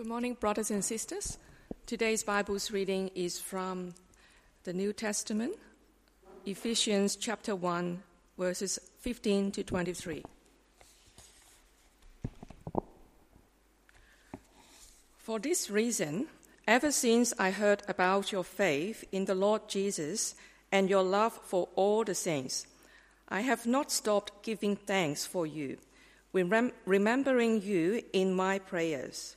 Good morning, brothers and sisters. Today's Bible's reading is from the New Testament, Ephesians chapter 1, verses 15 to 23. For this reason, ever since I heard about your faith in the Lord Jesus and your love for all the saints, I have not stopped giving thanks for you, remembering you in my prayers.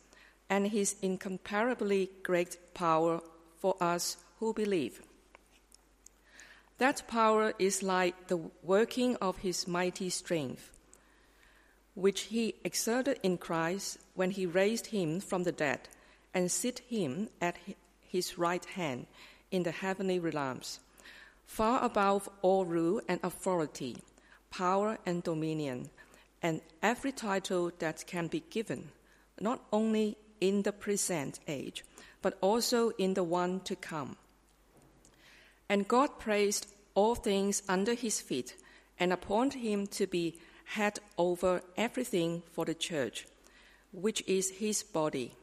and his incomparably great power for us who believe. That power is like the working of his mighty strength, which he exerted in Christ when he raised him from the dead and set him at his right hand in the heavenly realms, far above all rule and authority, power and dominion, and every title that can be given, not only in the present age, but also in the one to come. And God placed all things under his feet and appointed him to be head over everything for the church, which is his body,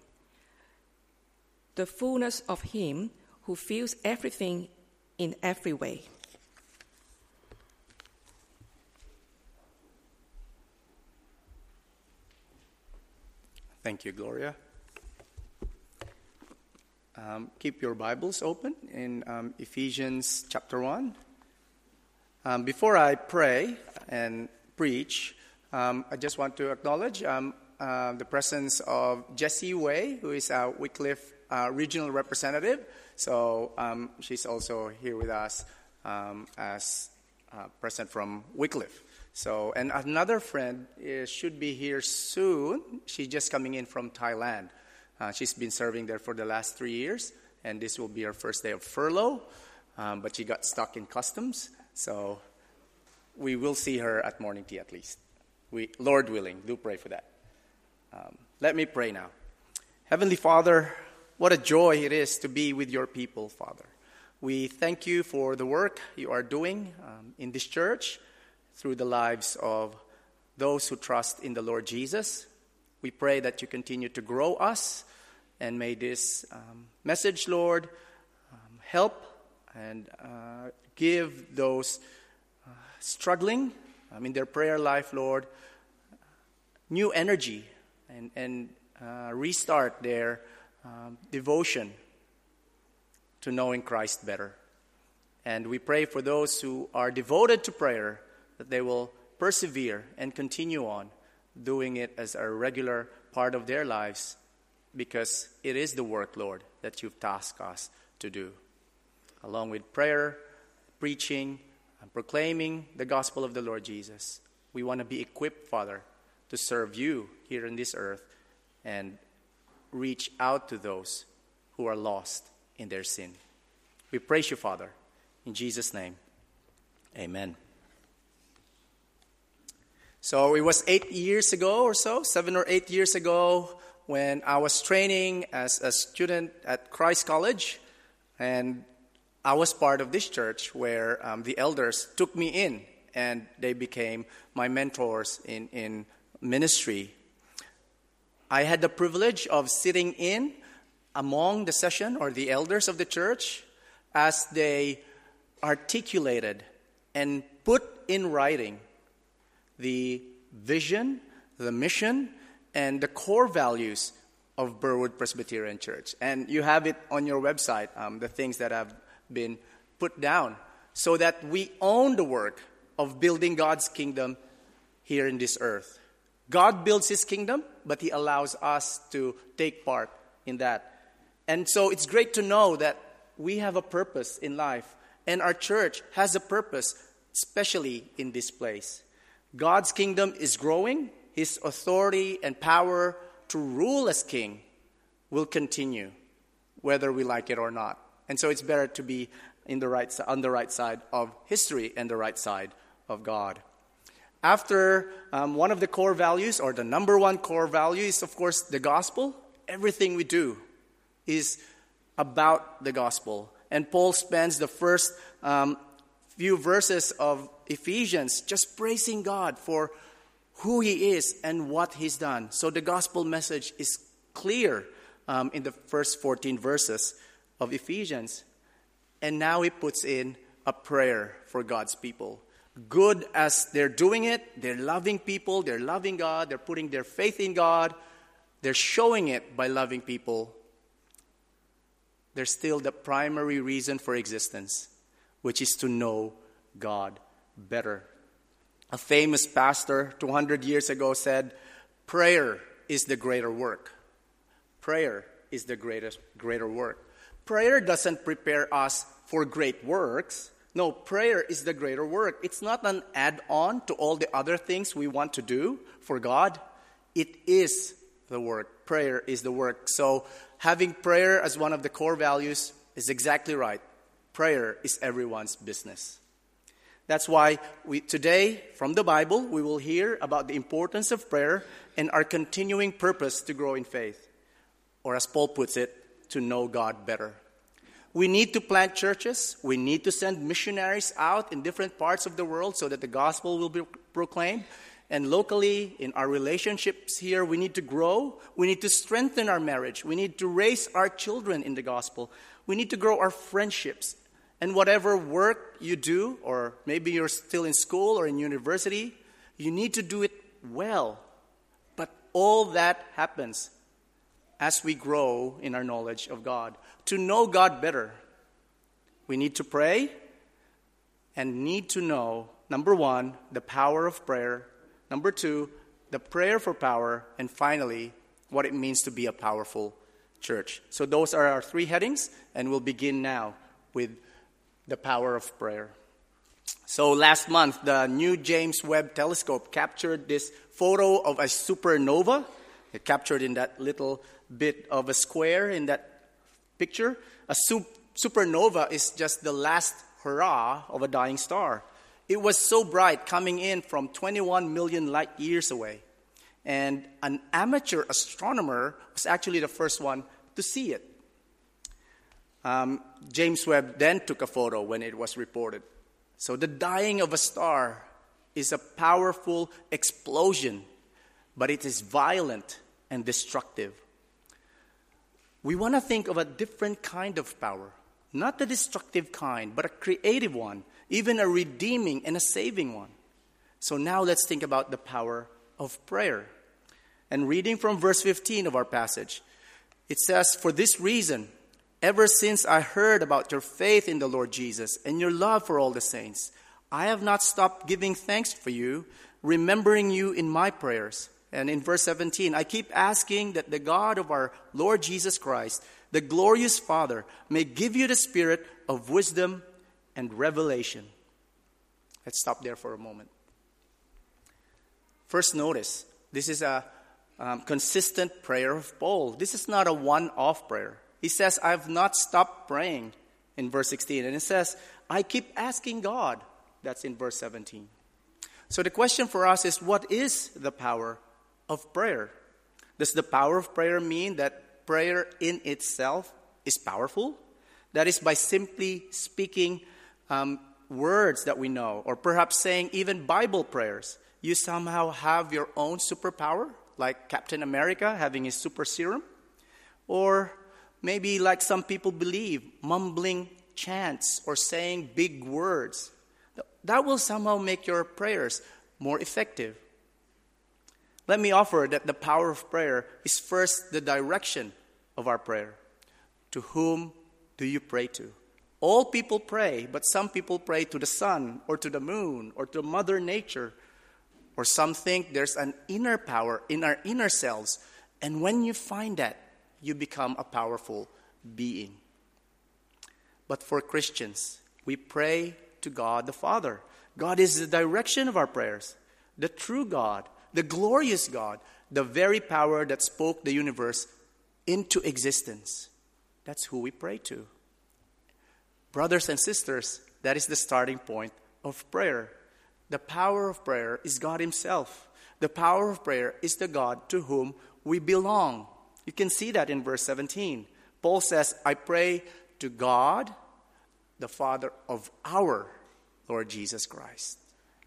the fullness of him who fills everything in every way. Thank you, Gloria. Um, keep your Bibles open in um, Ephesians chapter 1. Um, before I pray and preach, um, I just want to acknowledge um, uh, the presence of Jessie Way, who is our Wycliffe uh, regional representative. So um, she's also here with us as uh, present from Wycliffe. So, and another friend is, should be here soon. She's just coming in from Thailand. Uh, she's been serving there for the last three years, and this will be her first day of furlough, um, but she got stuck in customs, so we will see her at morning tea at least. We, Lord willing, do pray for that. Um, let me pray now. Heavenly Father, what a joy it is to be with your people, Father. We thank you for the work you are doing um, in this church through the lives of those who trust in the Lord Jesus. We pray that you continue to grow us and may this um, message, Lord, um, help and uh, give those uh, struggling um, in their prayer life, Lord, new energy and, and uh, restart their um, devotion to knowing Christ better. And we pray for those who are devoted to prayer that they will persevere and continue on doing it as a regular part of their lives because it is the work, Lord, that you've tasked us to do. Along with prayer, preaching, and proclaiming the gospel of the Lord Jesus, we want to be equipped, Father, to serve you here in this earth and reach out to those who are lost in their sin. We praise you, Father. In Jesus' name, amen. So it was eight years ago or so, seven or eight years ago, when I was training as a student at Christ College, and I was part of this church where um, the elders took me in and they became my mentors in, in ministry. I had the privilege of sitting in among the session or the elders of the church as they articulated and put in writing the vision, the mission, and the core values of Burwood Presbyterian Church. And you have it on your website, um, the things that have been put down, so that we own the work of building God's kingdom here in this earth. God builds his kingdom, but he allows us to take part in that. And so it's great to know that we have a purpose in life, and our church has a purpose, especially in this place. God's kingdom is growing, his authority and power to rule as king will continue, whether we like it or not. And so it's better to be in the right, on the right side of history and the right side of God. After um, one of the core values, or the number one core value, is of course the gospel. Everything we do is about the gospel. And Paul spends the first um, few verses of Ephesians just praising God for who He is and what He's done. So the gospel message is clear um, in the first 14 verses of Ephesians. And now he puts in a prayer for God's people. Good as they're doing it, they're loving people, they're loving God, they're putting their faith in God, they're showing it by loving people. There's still the primary reason for existence, which is to know God better. A famous pastor 200 years ago said, Prayer is the greater work. Prayer is the greatest, greater work. Prayer doesn't prepare us for great works. No, prayer is the greater work. It's not an add on to all the other things we want to do for God. It is the work. Prayer is the work. So, having prayer as one of the core values is exactly right. Prayer is everyone's business. That's why we, today, from the Bible, we will hear about the importance of prayer and our continuing purpose to grow in faith. Or, as Paul puts it, to know God better. We need to plant churches. We need to send missionaries out in different parts of the world so that the gospel will be proclaimed. And locally, in our relationships here, we need to grow. We need to strengthen our marriage. We need to raise our children in the gospel. We need to grow our friendships. And whatever work you do, or maybe you're still in school or in university, you need to do it well. But all that happens as we grow in our knowledge of God. To know God better, we need to pray and need to know number one, the power of prayer, number two, the prayer for power, and finally, what it means to be a powerful church. So, those are our three headings, and we'll begin now with the power of prayer. So, last month, the new James Webb telescope captured this photo of a supernova. It captured in that little bit of a square in that picture. A supernova is just the last hurrah of a dying star. It was so bright coming in from 21 million light years away. And an amateur astronomer was actually the first one to see it. Um, James Webb then took a photo when it was reported. So, the dying of a star is a powerful explosion, but it is violent and destructive we want to think of a different kind of power. Not the destructive kind, but a creative one, even a redeeming and a saving one. So now let's think about the power of prayer. And reading from verse 15 of our passage, it says, For this reason, ever since I heard about your faith in the Lord Jesus and your love for all the saints, I have not stopped giving thanks for you, remembering you in my prayers. And in verse 17, I keep asking that the God of our Lord Jesus Christ, the glorious Father, may give you the spirit of wisdom and revelation. Let's stop there for a moment. First, notice this is a um, consistent prayer of Paul. This is not a one off prayer. He says, I've not stopped praying in verse 16. And it says, I keep asking God. That's in verse 17. So the question for us is what is the power of prayer. Does the power of prayer mean that prayer in itself is powerful? That is by simply speaking um, words that we know, or perhaps saying even Bible prayers. You somehow have your own superpower, like Captain America having his super serum? Or maybe, like some people believe, mumbling chants or saying big words. That will somehow make your prayers more effective. Let me offer that the power of prayer is first the direction of our prayer. To whom do you pray to? All people pray, but some people pray to the sun or to the moon or to Mother Nature. Or some think there's an inner power in our inner selves. And when you find that, you become a powerful being. But for Christians, we pray to God the Father. God is the direction of our prayers, the true God the glorious God, the very power that spoke the universe into existence. That's who we pray to. Brothers and sisters, that is the starting point of prayer. The power of prayer is God Himself. The power of prayer is the God to whom we belong. You can see that in verse 17. Paul says, I pray to God, the Father of our Lord Jesus Christ.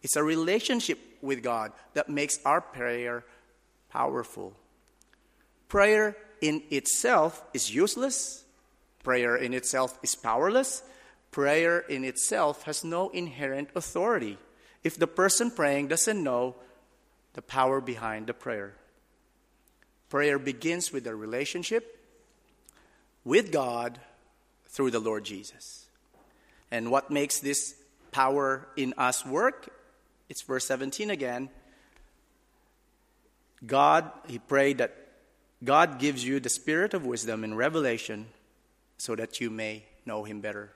It's a relationship with God that makes our prayer powerful. Prayer in itself is useless. Prayer in itself is powerless. Prayer in itself has no inherent authority if the person praying doesn't know the power behind the prayer. Prayer begins with a relationship with God through the Lord Jesus. And what makes this power in us work? It's verse 17 again. God, he prayed that God gives you the spirit of wisdom and revelation so that you may know him better.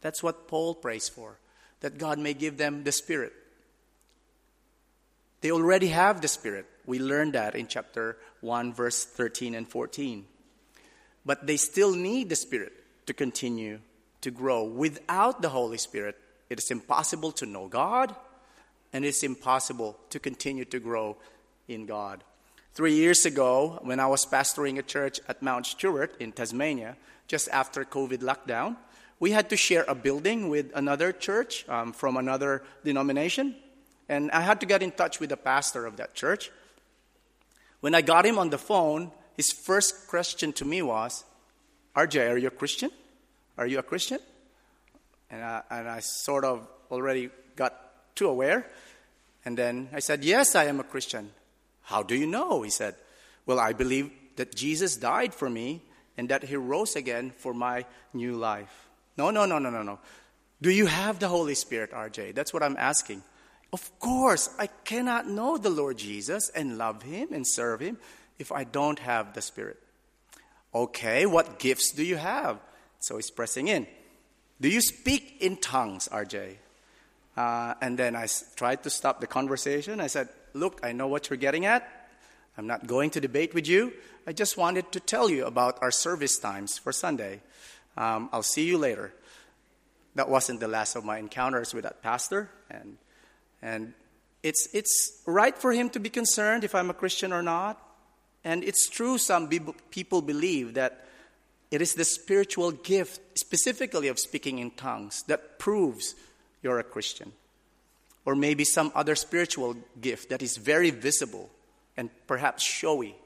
That's what Paul prays for, that God may give them the spirit. They already have the spirit. We learned that in chapter 1, verse 13 and 14. But they still need the spirit to continue to grow. Without the Holy Spirit, it is impossible to know God and it's impossible to continue to grow in God. Three years ago, when I was pastoring a church at Mount Stuart in Tasmania, just after COVID lockdown, we had to share a building with another church um, from another denomination. And I had to get in touch with the pastor of that church. When I got him on the phone, his first question to me was, RJ, are you a Christian? Are you a Christian? And I, and I sort of already got too aware. And then I said, Yes, I am a Christian. How do you know? He said, Well, I believe that Jesus died for me and that he rose again for my new life. No, no, no, no, no, no. Do you have the Holy Spirit, RJ? That's what I'm asking. Of course, I cannot know the Lord Jesus and love him and serve him if I don't have the Spirit. Okay, what gifts do you have? So he's pressing in. Do you speak in tongues, RJ? Uh, and then I s- tried to stop the conversation. I said, Look, I know what you're getting at. I'm not going to debate with you. I just wanted to tell you about our service times for Sunday. Um, I'll see you later. That wasn't the last of my encounters with that pastor. And, and it's, it's right for him to be concerned if I'm a Christian or not. And it's true, some people believe that it is the spiritual gift, specifically of speaking in tongues, that proves you're a Christian or maybe some other spiritual gift that is very visible and perhaps showy.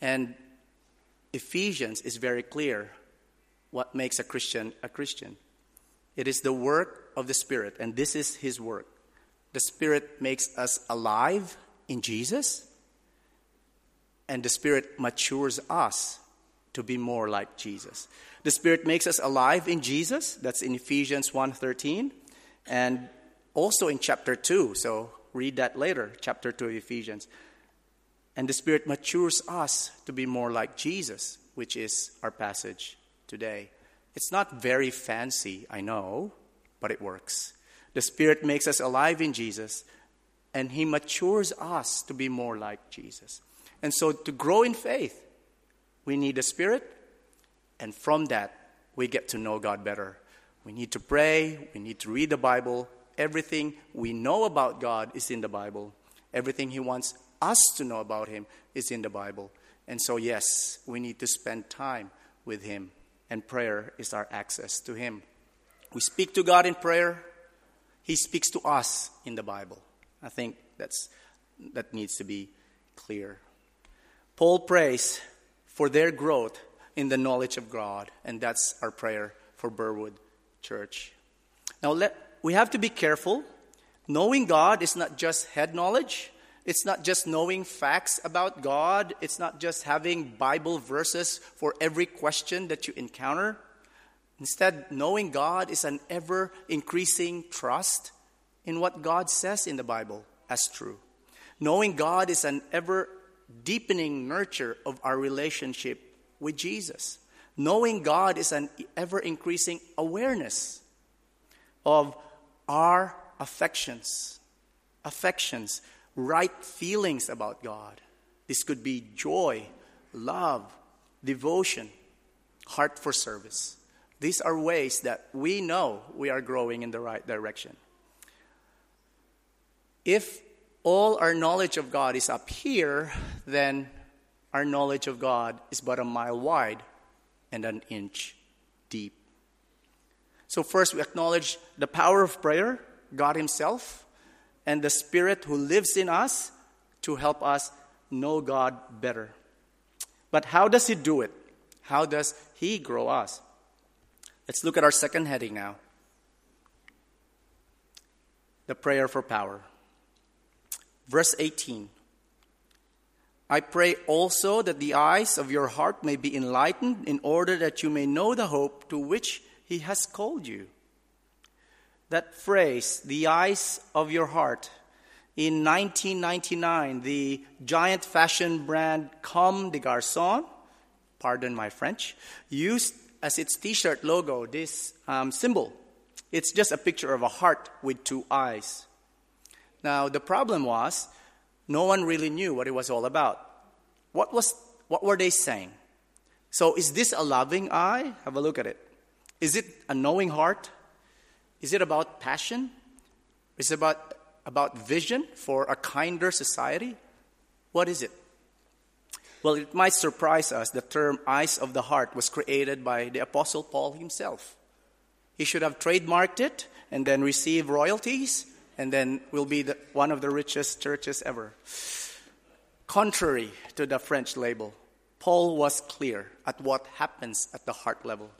And Ephesians is very clear what makes a Christian a Christian. It is the work of the Spirit, and this is His work. The Spirit makes us alive in Jesus, and the Spirit matures us to be more like Jesus. The Spirit makes us alive in Jesus. That's in Ephesians 1:13 and also in chapter 2. So read that later, chapter 2 of Ephesians. And the Spirit matures us to be more like Jesus, which is our passage today. It's not very fancy, I know, but it works. The Spirit makes us alive in Jesus, and He matures us to be more like Jesus. And so, to grow in faith, we need the Spirit, and from that, we get to know God better. We need to pray, we need to read the Bible. Everything we know about God is in the Bible. Everything He wants us to know about Him is in the Bible. And so, yes, we need to spend time with Him, and prayer is our access to Him. We speak to God in prayer, He speaks to us in the Bible. I think that's, that needs to be clear. Paul prays for their growth in the knowledge of God. And that's our prayer for Burwood Church. Now, let, we have to be careful. Knowing God is not just head knowledge, it's not just knowing facts about God, it's not just having Bible verses for every question that you encounter. Instead, knowing God is an ever increasing trust in what God says in the Bible as true. Knowing God is an ever deepening nurture of our relationship with Jesus. Knowing God is an ever increasing awareness of our affections, affections, right feelings about God. This could be joy, love, devotion, heart for service. These are ways that we know we are growing in the right direction. If all our knowledge of God is up here, then our knowledge of God is but a mile wide and an inch deep. So, first, we acknowledge the power of prayer, God Himself, and the Spirit who lives in us to help us know God better. But how does He do it? How does He grow us? Let's look at our second heading now the prayer for power. Verse 18 I pray also that the eyes of your heart may be enlightened, in order that you may know the hope to which He has called you. That phrase, the eyes of your heart, in 1999, the giant fashion brand Comme des Garçons, pardon my French, used as its t shirt logo this um, symbol. It's just a picture of a heart with two eyes. Now, the problem was no one really knew what it was all about. What, was, what were they saying? So, is this a loving eye? Have a look at it. Is it a knowing heart? Is it about passion? Is it about, about vision for a kinder society? What is it? Well, it might surprise us the term eyes of the heart was created by the Apostle Paul himself. He should have trademarked it and then receive royalties and then we'll be the, one of the richest churches ever. Contrary to the French label, Paul was clear at what happens at the heart level.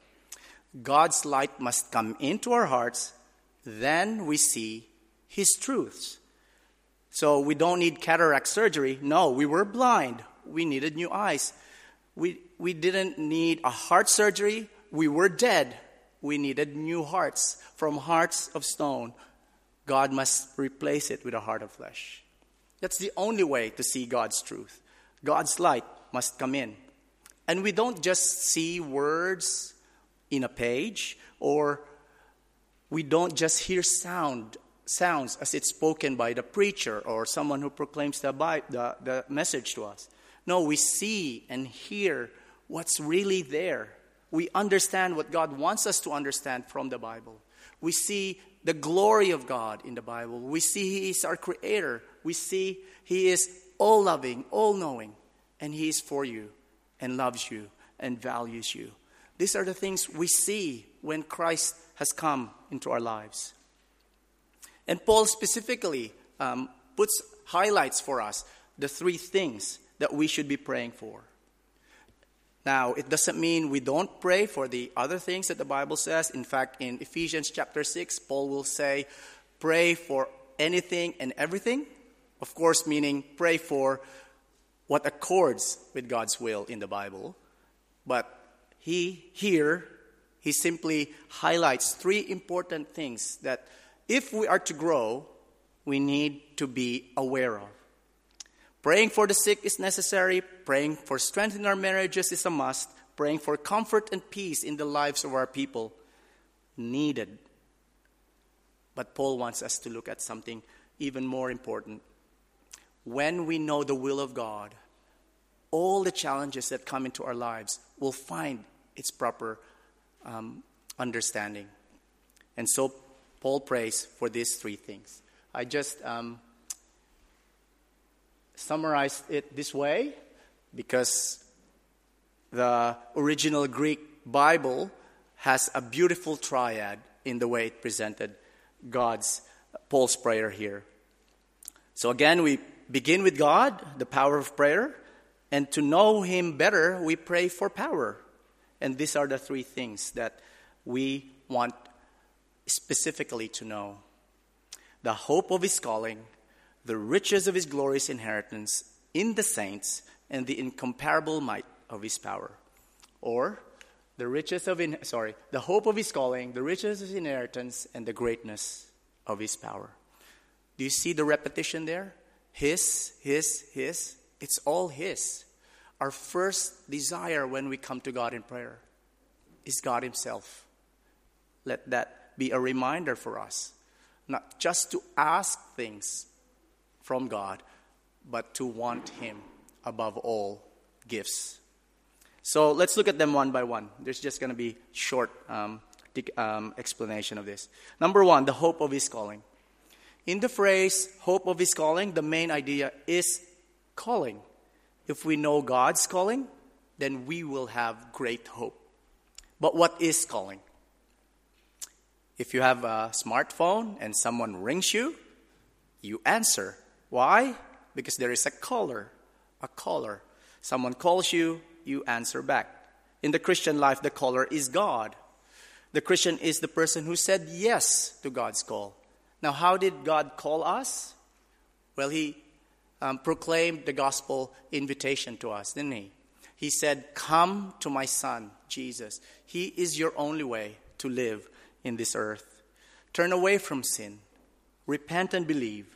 God's light must come into our hearts, then we see His truths. So we don't need cataract surgery. No, we were blind. We needed new eyes. We, we didn't need a heart surgery. We were dead. We needed new hearts from hearts of stone God must replace it with a heart of flesh. That's the only way to see God's truth. God's light must come in. And we don't just see words in a page or we don't just hear sound sounds as it's spoken by the preacher or someone who proclaims the, the, the message to us. No, we see and hear what's really there. We understand what God wants us to understand from the Bible. We see the glory of God in the Bible. We see He is our Creator. We see He is all loving, all knowing, and He is for you and loves you and values you. These are the things we see when Christ has come into our lives. And Paul specifically um, puts highlights for us the three things that we should be praying for. Now, it doesn't mean we don't pray for the other things that the Bible says. In fact, in Ephesians chapter 6, Paul will say, pray for anything and everything. Of course, meaning pray for what accords with God's will in the Bible. But he here, he simply highlights three important things that if we are to grow, we need to be aware of. Praying for the sick is necessary. Praying for strength in our marriages is a must. Praying for comfort and peace in the lives of our people needed. But Paul wants us to look at something even more important. When we know the will of God, all the challenges that come into our lives will find its proper um, understanding. And so Paul prays for these three things. I just um, summarized it this way because the original Greek Bible has a beautiful triad in the way it presented God's Paul's prayer here. So again, we begin with God, the power of prayer, and to know Him better, we pray for power. And these are the three things that we want specifically to know the hope of His calling, the riches of his glorious inheritance in the saints and the incomparable might of his power. Or the riches of in, sorry, the hope of his calling, the riches of his inheritance, and the greatness of his power. Do you see the repetition there? His, his, his. It's all his. Our first desire when we come to God in prayer is God Himself. Let that be a reminder for us, not just to ask things, from God, but to want Him above all gifts. So let's look at them one by one. There's just going to be short um, um, explanation of this. Number one, the hope of his calling. In the phrase hope of his calling, the main idea is calling. If we know God's calling, then we will have great hope. But what is calling? If you have a smartphone and someone rings you, you answer. Why? Because there is a caller. A caller. Someone calls you, you answer back. In the Christian life, the caller is God. The Christian is the person who said yes to God's call. Now, how did God call us? Well, He um, proclaimed the gospel invitation to us, didn't He? He said, Come to my Son, Jesus. He is your only way to live in this earth. Turn away from sin, repent and believe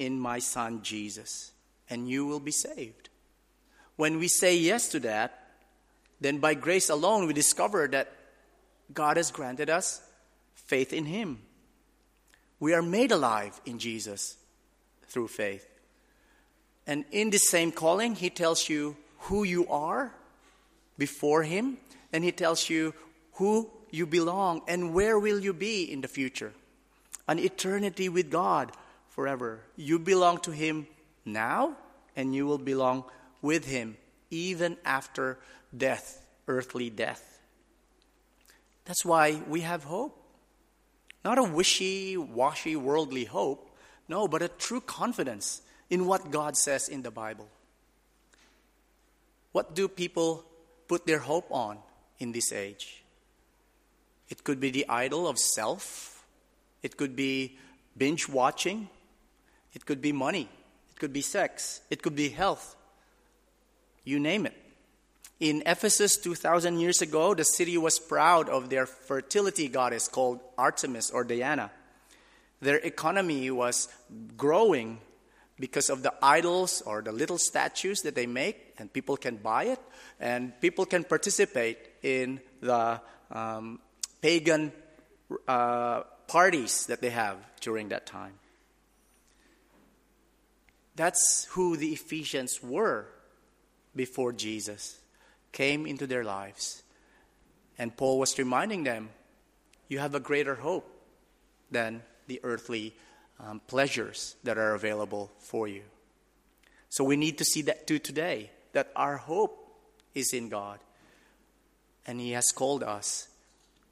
in my Son Jesus, and you will be saved. When we say yes to that, then by grace alone we discover that God has granted us faith in Him. We are made alive in Jesus through faith. And in this same calling, He tells you who you are before Him, and He tells you who you belong and where will you be in the future. An eternity with God forever. You belong to Him now, and you will belong with Him even after death, earthly death. That's why we have hope. Not a wishy washy worldly hope, no, but a true confidence in what God says in the Bible. What do people put their hope on in this age? It could be the idol of self, it could be binge watching, it could be money, it could be sex, it could be health. You name it. In Ephesus 2,000 years ago, the city was proud of their fertility goddess called Artemis or Diana. Their economy was growing because of the idols or the little statues that they make, and people can buy it, and people can participate in the um, pagan uh, parties that they have during that time. That's who the Ephesians were before Jesus came into their lives. And Paul was reminding them, you have a greater hope than the earthly um, pleasures that are available for you. So we need to see that too today, that our hope is in God. And He has called us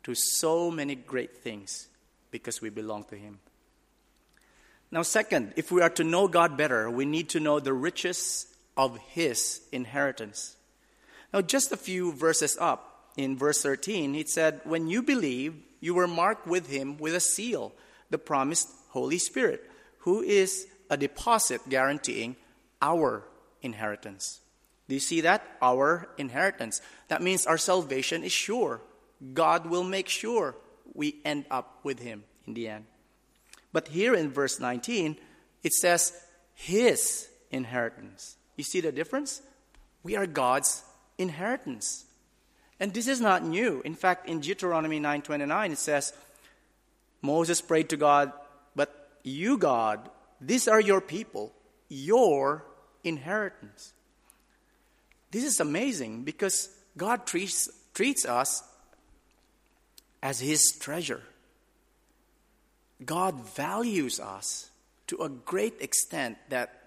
to so many great things because we belong to Him. Now, second, if we are to know God better, we need to know the riches of His inheritance. Now, just a few verses up, in verse 13, it said, When you believe, you were marked with Him with a seal, the promised Holy Spirit, who is a deposit guaranteeing our inheritance. Do you see that? Our inheritance. That means our salvation is sure. God will make sure we end up with Him in the end. But here in verse 19, it says, His inheritance. You see the difference? We are God's inheritance. And this is not new. In fact, in Deuteronomy 9:29 it says Moses prayed to God, "But you, God, these are your people, your inheritance." This is amazing because God treats, treats us as his treasure. God values us to a great extent that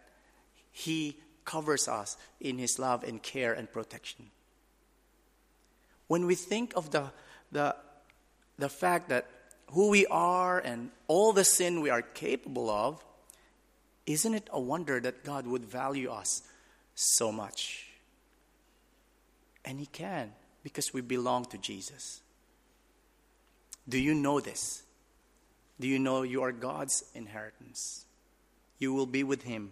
he covers us in His love and care and protection. When we think of the, the, the fact that who we are and all the sin we are capable of, isn't it a wonder that God would value us so much? And He can because we belong to Jesus. Do you know this? Do you know you are God's inheritance? You will be with Him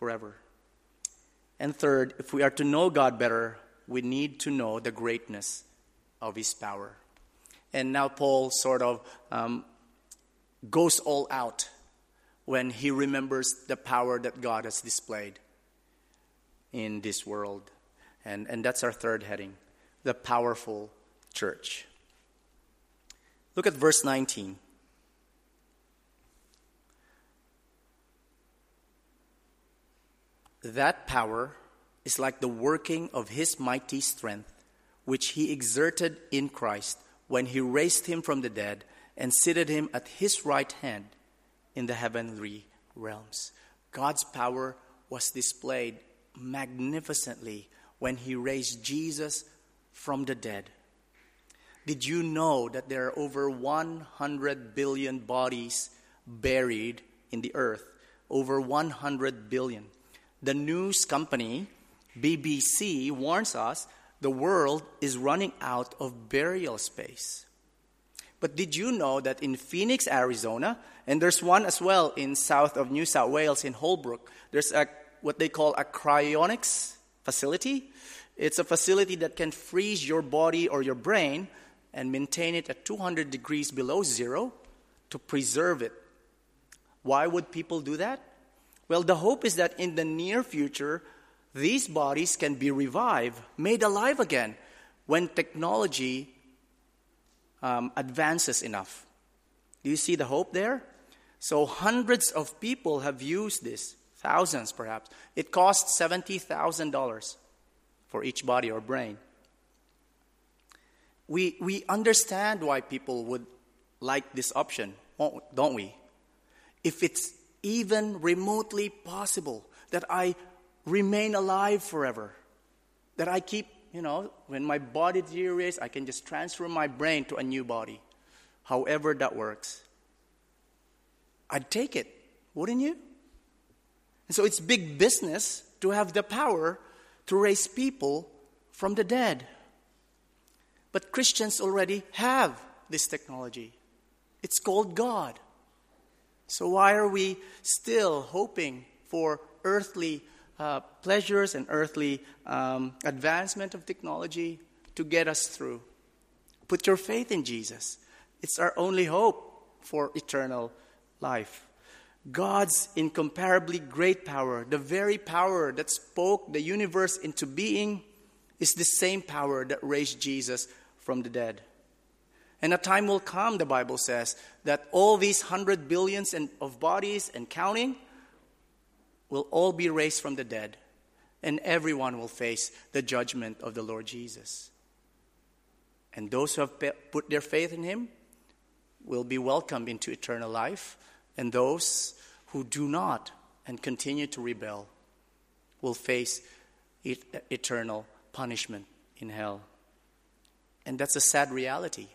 forever. And third, if we are to know God better, we need to know the greatness of His power. And now Paul sort of um, goes all out when he remembers the power that God has displayed in this world. And, and that's our third heading the powerful church. Look at verse 19. That power is like the working of his mighty strength, which he exerted in Christ when he raised him from the dead and seated him at his right hand in the heavenly realms. God's power was displayed magnificently when he raised Jesus from the dead. Did you know that there are over 100 billion bodies buried in the earth? Over 100 billion. The news company BBC warns us the world is running out of burial space. But did you know that in Phoenix, Arizona, and there's one as well in south of New South Wales in Holbrook, there's a, what they call a cryonics facility. It's a facility that can freeze your body or your brain and maintain it at 200 degrees below zero to preserve it. Why would people do that? Well, the hope is that in the near future, these bodies can be revived, made alive again, when technology um, advances enough. Do you see the hope there? So, hundreds of people have used this, thousands perhaps. It costs $70,000 for each body or brain. We, we understand why people would like this option, don't we? If it's even remotely possible that I remain alive forever, that I keep you know, when my body deteriorates, I can just transfer my brain to a new body. However, that works. I'd take it, wouldn't you? And so it's big business to have the power to raise people from the dead. But Christians already have this technology. It's called God. So why are we still hoping for earthly uh, pleasures and earthly um, advancement of technology to get us through. Put your faith in Jesus. It's our only hope for eternal life. God's incomparably great power, the very power that spoke the universe into being, is the same power that raised Jesus from the dead. And a time will come, the Bible says, that all these hundred billions of bodies and counting will all be raised from the dead, and everyone will face the judgment of the Lord Jesus. And those who have put their faith in him will be welcomed into eternal life, and those who do not and continue to rebel will face eternal punishment in hell. And that's a sad reality.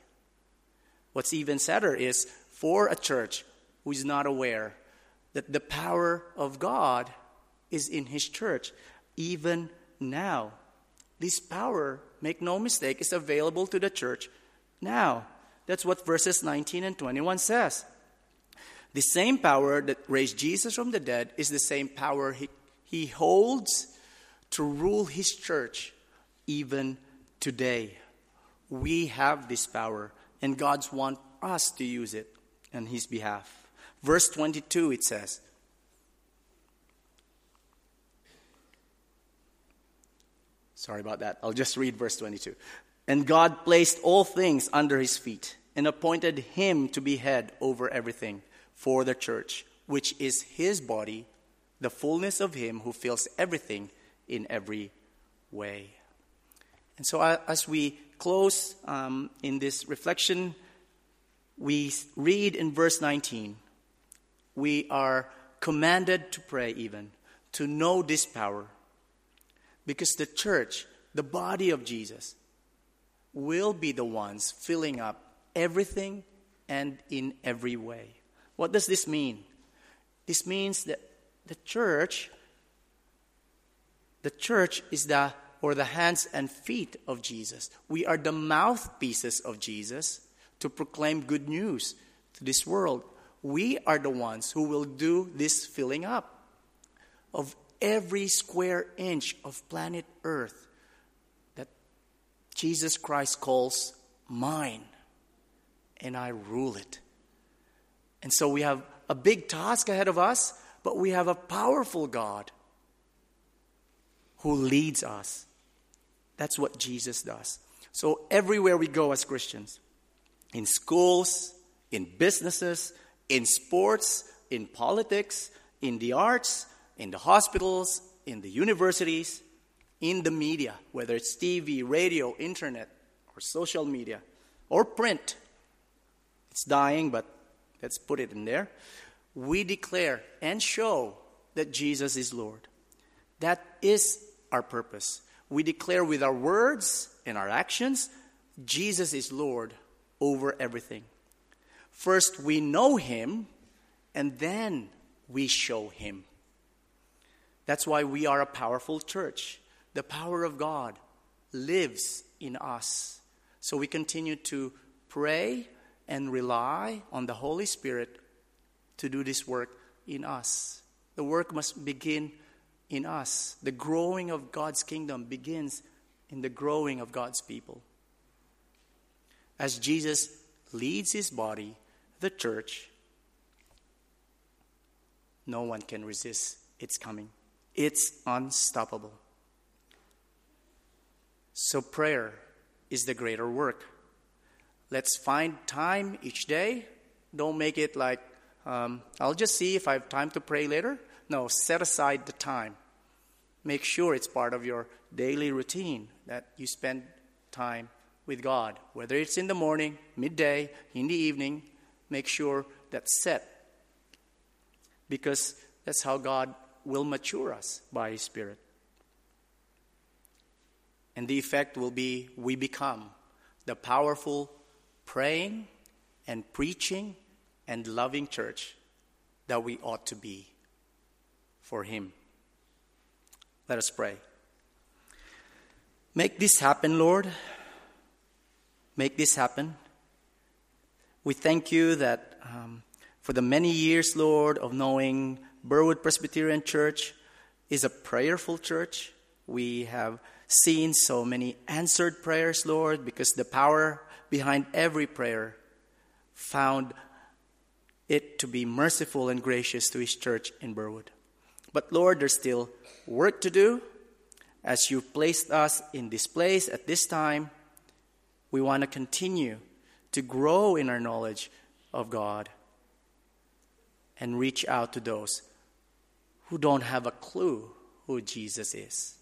What's even sadder is for a church who is not aware that the power of God is in His church, even now. This power, make no mistake, is available to the church now. That's what verses 19 and 21 says. The same power that raised Jesus from the dead is the same power he, he holds to rule his church even today. We have this power, and God's want us to use it on his behalf. Verse 22, it says, Sorry about that. I'll just read verse 22. And God placed all things under his feet and appointed him to be head over everything for the church, which is his body, the fullness of him who fills everything in every way. And so, as we close um, in this reflection, we read in verse 19 we are commanded to pray, even to know this power. Because the church, the body of Jesus, will be the ones filling up everything and in every way. What does this mean? This means that the church, the church is the or the hands and feet of Jesus. We are the mouthpieces of Jesus to proclaim good news to this world we are the ones who will do this filling up of every square inch of planet Earth that Jesus Christ calls mine, and I rule it. And so we have a big task ahead of us, but we have a powerful God who leads us. That's what Jesus does. So everywhere we go as Christians, in schools, in businesses, in sports, in politics, in the arts, in the hospitals, in the universities, in the media, whether it's TV, radio, internet, or social media, or print. It's dying, but let's put it in there. We declare and show that Jesus is Lord. That is our purpose. We declare with our words and our actions, Jesus is Lord over everything. First, we know Him, and then we show Him. That's why we are a powerful church. The power of God lives in us. So we continue to pray and rely on the Holy Spirit to do this work in us. The work must begin in us. The growing of God's kingdom begins in the growing of God's people. As Jesus leads his body, the church, no one can resist its coming. It's unstoppable. So, prayer is the greater work. Let's find time each day. Don't make it like, um, I'll just see if I have time to pray later. No, set aside the time. Make sure it's part of your daily routine that you spend time with God, whether it's in the morning, midday, in the evening. Make sure that's set. Because that's how God will mature us by His Spirit. And the effect will be we become the powerful praying and preaching and loving church that we ought to be for Him. Let us pray. Make this happen, Lord. Make this happen. We thank you that um, for the many years, Lord, of knowing Burwood Presbyterian Church is a prayerful church. We have seen so many answered prayers, Lord, because the power behind every prayer found it to be merciful and gracious to His church in Burwood. But Lord, there's still work to do. As you've placed us in this place at this time, we want to continue to grow in our knowledge of God and reach out to those who don't have a clue who Jesus is.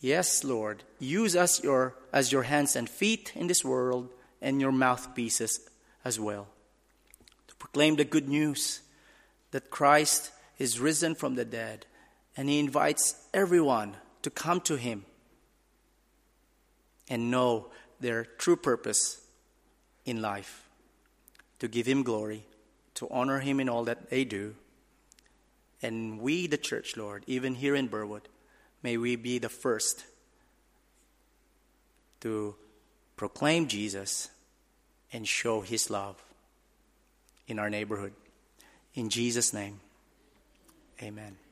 Yes, Lord, use us your, as your hands and feet in this world and your mouthpieces as well to proclaim the good news that Christ is risen from the dead, and he invites everyone to come to him and know their true purpose in life to give him glory, to honor him in all that they do. And we, the church, Lord, even here in Burwood, may we be the first to proclaim Jesus and show his love in our neighborhood. In Jesus' name. Amen.